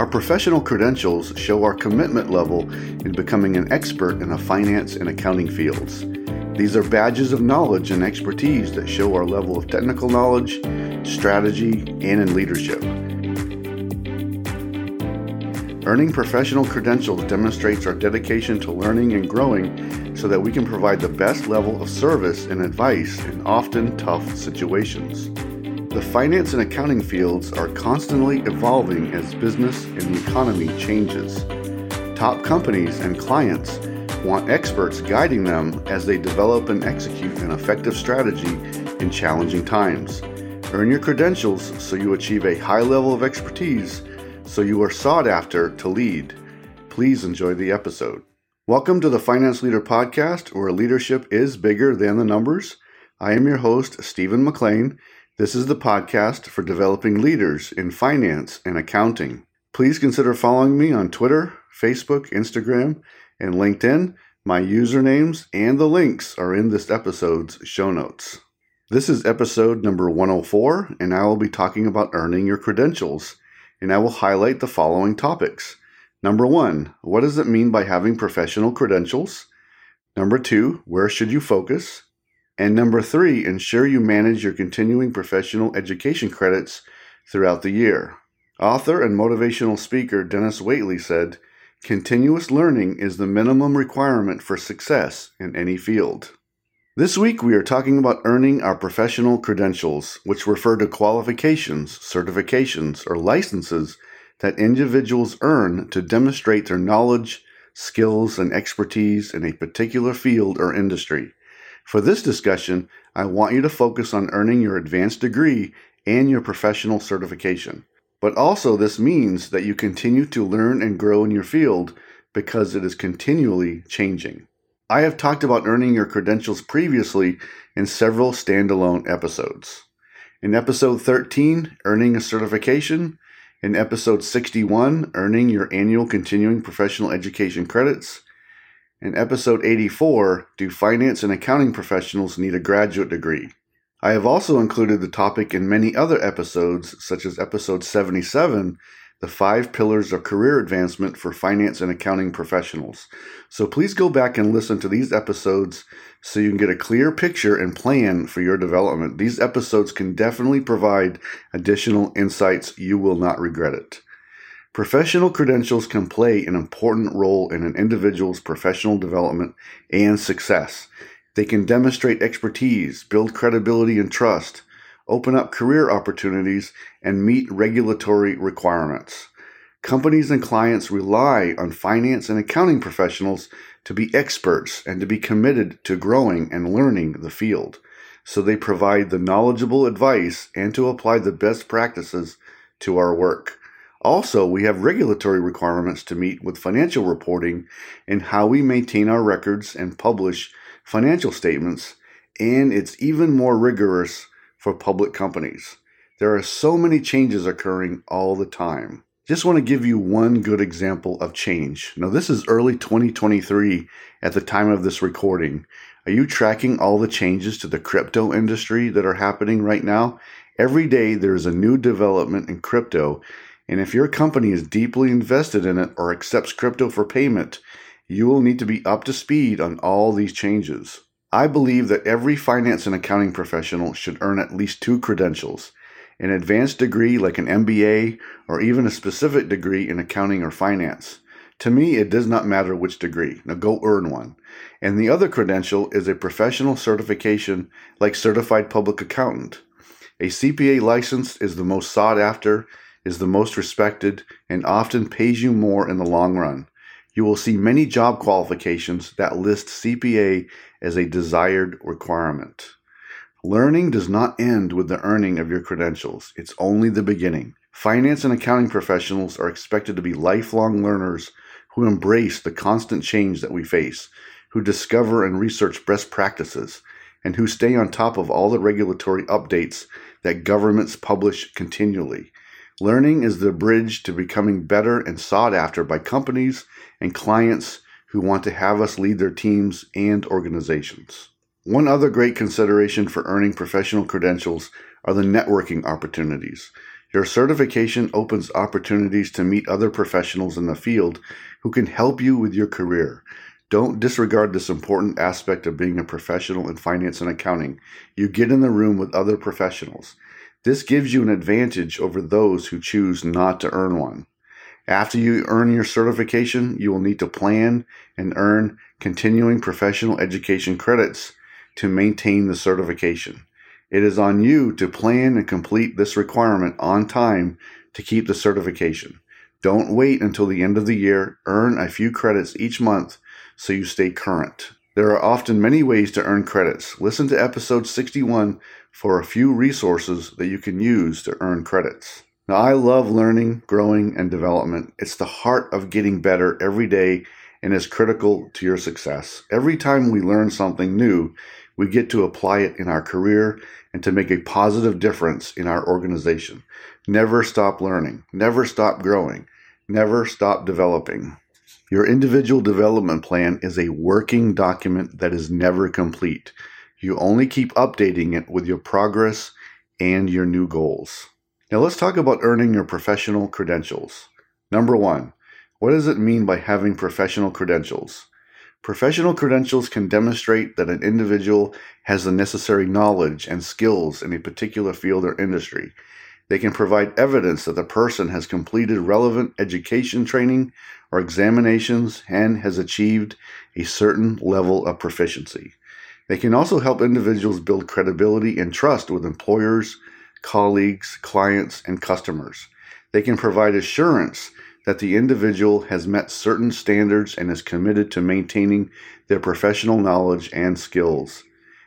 Our professional credentials show our commitment level in becoming an expert in the finance and accounting fields. These are badges of knowledge and expertise that show our level of technical knowledge, strategy, and in leadership. Earning professional credentials demonstrates our dedication to learning and growing so that we can provide the best level of service and advice in often tough situations. The finance and accounting fields are constantly evolving as business and the economy changes. Top companies and clients want experts guiding them as they develop and execute an effective strategy in challenging times. Earn your credentials so you achieve a high level of expertise so you are sought after to lead. Please enjoy the episode. Welcome to the Finance Leader Podcast, where leadership is bigger than the numbers. I am your host, Stephen McLain. This is the podcast for developing leaders in finance and accounting. Please consider following me on Twitter, Facebook, Instagram, and LinkedIn. My usernames and the links are in this episode's show notes. This is episode number 104, and I will be talking about earning your credentials. And I will highlight the following topics. Number one, what does it mean by having professional credentials? Number two, where should you focus? And number three, ensure you manage your continuing professional education credits throughout the year. Author and motivational speaker Dennis Waitley said, Continuous learning is the minimum requirement for success in any field. This week we are talking about earning our professional credentials, which refer to qualifications, certifications, or licenses that individuals earn to demonstrate their knowledge, skills, and expertise in a particular field or industry. For this discussion, I want you to focus on earning your advanced degree and your professional certification. But also, this means that you continue to learn and grow in your field because it is continually changing. I have talked about earning your credentials previously in several standalone episodes. In episode 13, Earning a Certification, in episode 61, Earning Your Annual Continuing Professional Education Credits, in episode 84, Do Finance and Accounting Professionals Need a Graduate Degree? I have also included the topic in many other episodes, such as episode 77, The Five Pillars of Career Advancement for Finance and Accounting Professionals. So please go back and listen to these episodes so you can get a clear picture and plan for your development. These episodes can definitely provide additional insights. You will not regret it. Professional credentials can play an important role in an individual's professional development and success. They can demonstrate expertise, build credibility and trust, open up career opportunities, and meet regulatory requirements. Companies and clients rely on finance and accounting professionals to be experts and to be committed to growing and learning the field. So they provide the knowledgeable advice and to apply the best practices to our work. Also, we have regulatory requirements to meet with financial reporting and how we maintain our records and publish financial statements, and it's even more rigorous for public companies. There are so many changes occurring all the time. Just want to give you one good example of change. Now, this is early 2023 at the time of this recording. Are you tracking all the changes to the crypto industry that are happening right now? Every day there's a new development in crypto, and if your company is deeply invested in it or accepts crypto for payment, you will need to be up to speed on all these changes. I believe that every finance and accounting professional should earn at least two credentials an advanced degree like an MBA, or even a specific degree in accounting or finance. To me, it does not matter which degree. Now go earn one. And the other credential is a professional certification like Certified Public Accountant. A CPA license is the most sought after, is the most respected, and often pays you more in the long run you will see many job qualifications that list CPA as a desired requirement. Learning does not end with the earning of your credentials, it's only the beginning. Finance and accounting professionals are expected to be lifelong learners who embrace the constant change that we face, who discover and research best practices, and who stay on top of all the regulatory updates that governments publish continually. Learning is the bridge to becoming better and sought after by companies and clients who want to have us lead their teams and organizations. One other great consideration for earning professional credentials are the networking opportunities. Your certification opens opportunities to meet other professionals in the field who can help you with your career. Don't disregard this important aspect of being a professional in finance and accounting. You get in the room with other professionals. This gives you an advantage over those who choose not to earn one. After you earn your certification, you will need to plan and earn continuing professional education credits to maintain the certification. It is on you to plan and complete this requirement on time to keep the certification. Don't wait until the end of the year. Earn a few credits each month so you stay current. There are often many ways to earn credits. Listen to episode 61 for a few resources that you can use to earn credits. Now, I love learning, growing, and development. It's the heart of getting better every day and is critical to your success. Every time we learn something new, we get to apply it in our career and to make a positive difference in our organization. Never stop learning, never stop growing, never stop developing. Your individual development plan is a working document that is never complete. You only keep updating it with your progress and your new goals. Now let's talk about earning your professional credentials. Number one, what does it mean by having professional credentials? Professional credentials can demonstrate that an individual has the necessary knowledge and skills in a particular field or industry. They can provide evidence that the person has completed relevant education training or examinations and has achieved a certain level of proficiency. They can also help individuals build credibility and trust with employers, colleagues, clients, and customers. They can provide assurance that the individual has met certain standards and is committed to maintaining their professional knowledge and skills.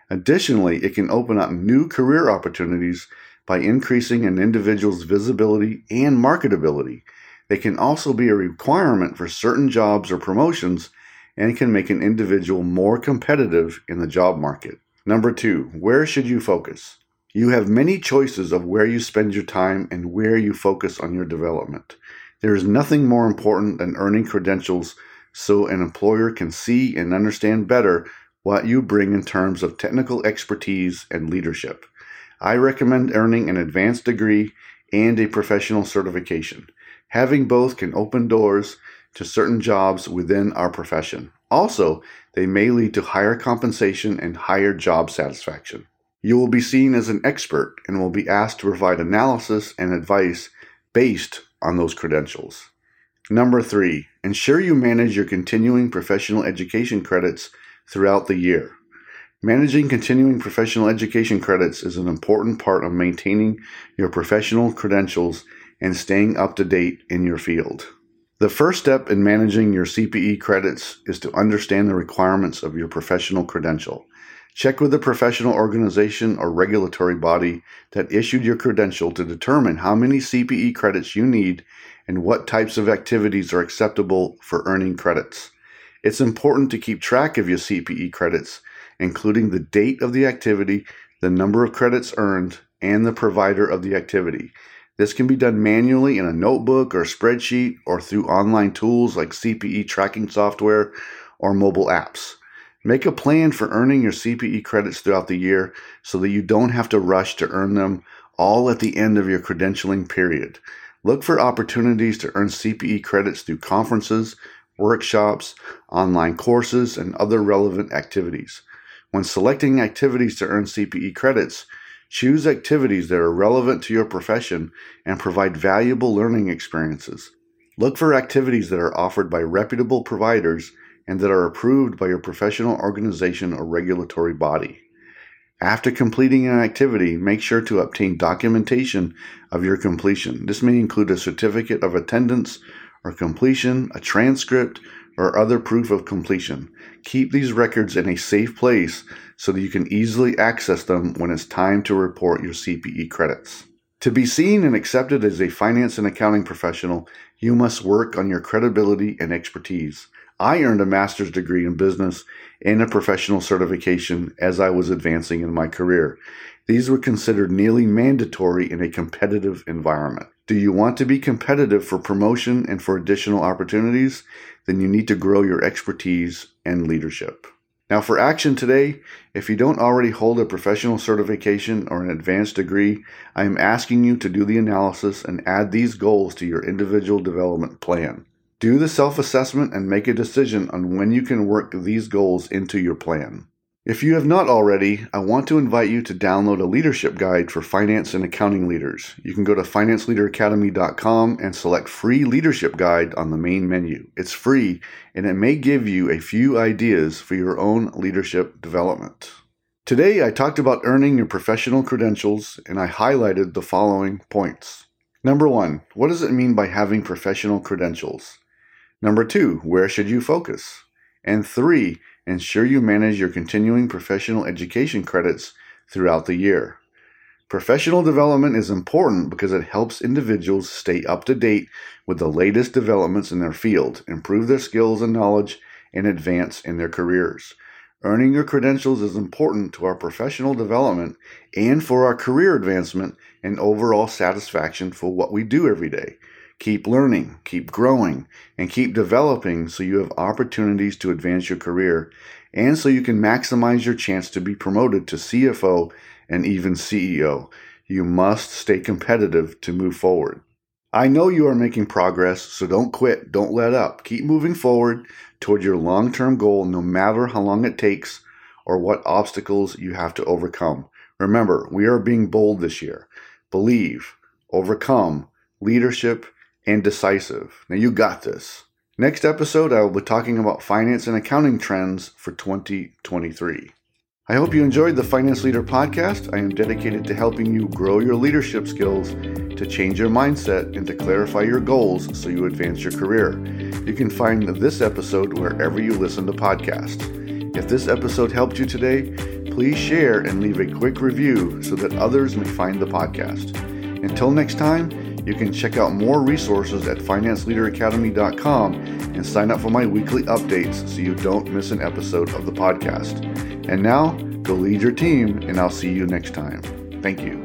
Additionally, it can open up new career opportunities by increasing an individual's visibility and marketability. They can also be a requirement for certain jobs or promotions and can make an individual more competitive in the job market. Number two, where should you focus? You have many choices of where you spend your time and where you focus on your development. There is nothing more important than earning credentials so an employer can see and understand better what you bring in terms of technical expertise and leadership. I recommend earning an advanced degree and a professional certification. Having both can open doors to certain jobs within our profession. Also, they may lead to higher compensation and higher job satisfaction. You will be seen as an expert and will be asked to provide analysis and advice based on those credentials. Number three, ensure you manage your continuing professional education credits throughout the year. Managing continuing professional education credits is an important part of maintaining your professional credentials and staying up to date in your field. The first step in managing your CPE credits is to understand the requirements of your professional credential. Check with the professional organization or regulatory body that issued your credential to determine how many CPE credits you need and what types of activities are acceptable for earning credits. It's important to keep track of your CPE credits including the date of the activity, the number of credits earned, and the provider of the activity. This can be done manually in a notebook or spreadsheet or through online tools like CPE tracking software or mobile apps. Make a plan for earning your CPE credits throughout the year so that you don't have to rush to earn them all at the end of your credentialing period. Look for opportunities to earn CPE credits through conferences, workshops, online courses, and other relevant activities. When selecting activities to earn CPE credits, choose activities that are relevant to your profession and provide valuable learning experiences. Look for activities that are offered by reputable providers and that are approved by your professional organization or regulatory body. After completing an activity, make sure to obtain documentation of your completion. This may include a certificate of attendance or completion, a transcript, or other proof of completion. Keep these records in a safe place so that you can easily access them when it's time to report your CPE credits. To be seen and accepted as a finance and accounting professional, you must work on your credibility and expertise. I earned a master's degree in business and a professional certification as I was advancing in my career. These were considered nearly mandatory in a competitive environment. Do you want to be competitive for promotion and for additional opportunities? Then you need to grow your expertise and leadership. Now, for action today, if you don't already hold a professional certification or an advanced degree, I am asking you to do the analysis and add these goals to your individual development plan. Do the self assessment and make a decision on when you can work these goals into your plan. If you have not already, I want to invite you to download a leadership guide for finance and accounting leaders. You can go to financeleaderacademy.com and select free leadership guide on the main menu. It's free and it may give you a few ideas for your own leadership development. Today I talked about earning your professional credentials and I highlighted the following points. Number 1, what does it mean by having professional credentials? Number 2, where should you focus? And 3, ensure you manage your continuing professional education credits throughout the year. Professional development is important because it helps individuals stay up to date with the latest developments in their field, improve their skills and knowledge, and advance in their careers. Earning your credentials is important to our professional development and for our career advancement and overall satisfaction for what we do every day. Keep learning, keep growing, and keep developing so you have opportunities to advance your career and so you can maximize your chance to be promoted to CFO and even CEO. You must stay competitive to move forward. I know you are making progress, so don't quit, don't let up. Keep moving forward toward your long term goal, no matter how long it takes or what obstacles you have to overcome. Remember, we are being bold this year. Believe, overcome, leadership, and decisive. Now you got this. Next episode, I will be talking about finance and accounting trends for 2023. I hope you enjoyed the Finance Leader podcast. I am dedicated to helping you grow your leadership skills, to change your mindset, and to clarify your goals so you advance your career. You can find this episode wherever you listen to podcasts. If this episode helped you today, please share and leave a quick review so that others may find the podcast. Until next time, you can check out more resources at financeleaderacademy.com and sign up for my weekly updates so you don't miss an episode of the podcast. And now, go lead your team, and I'll see you next time. Thank you.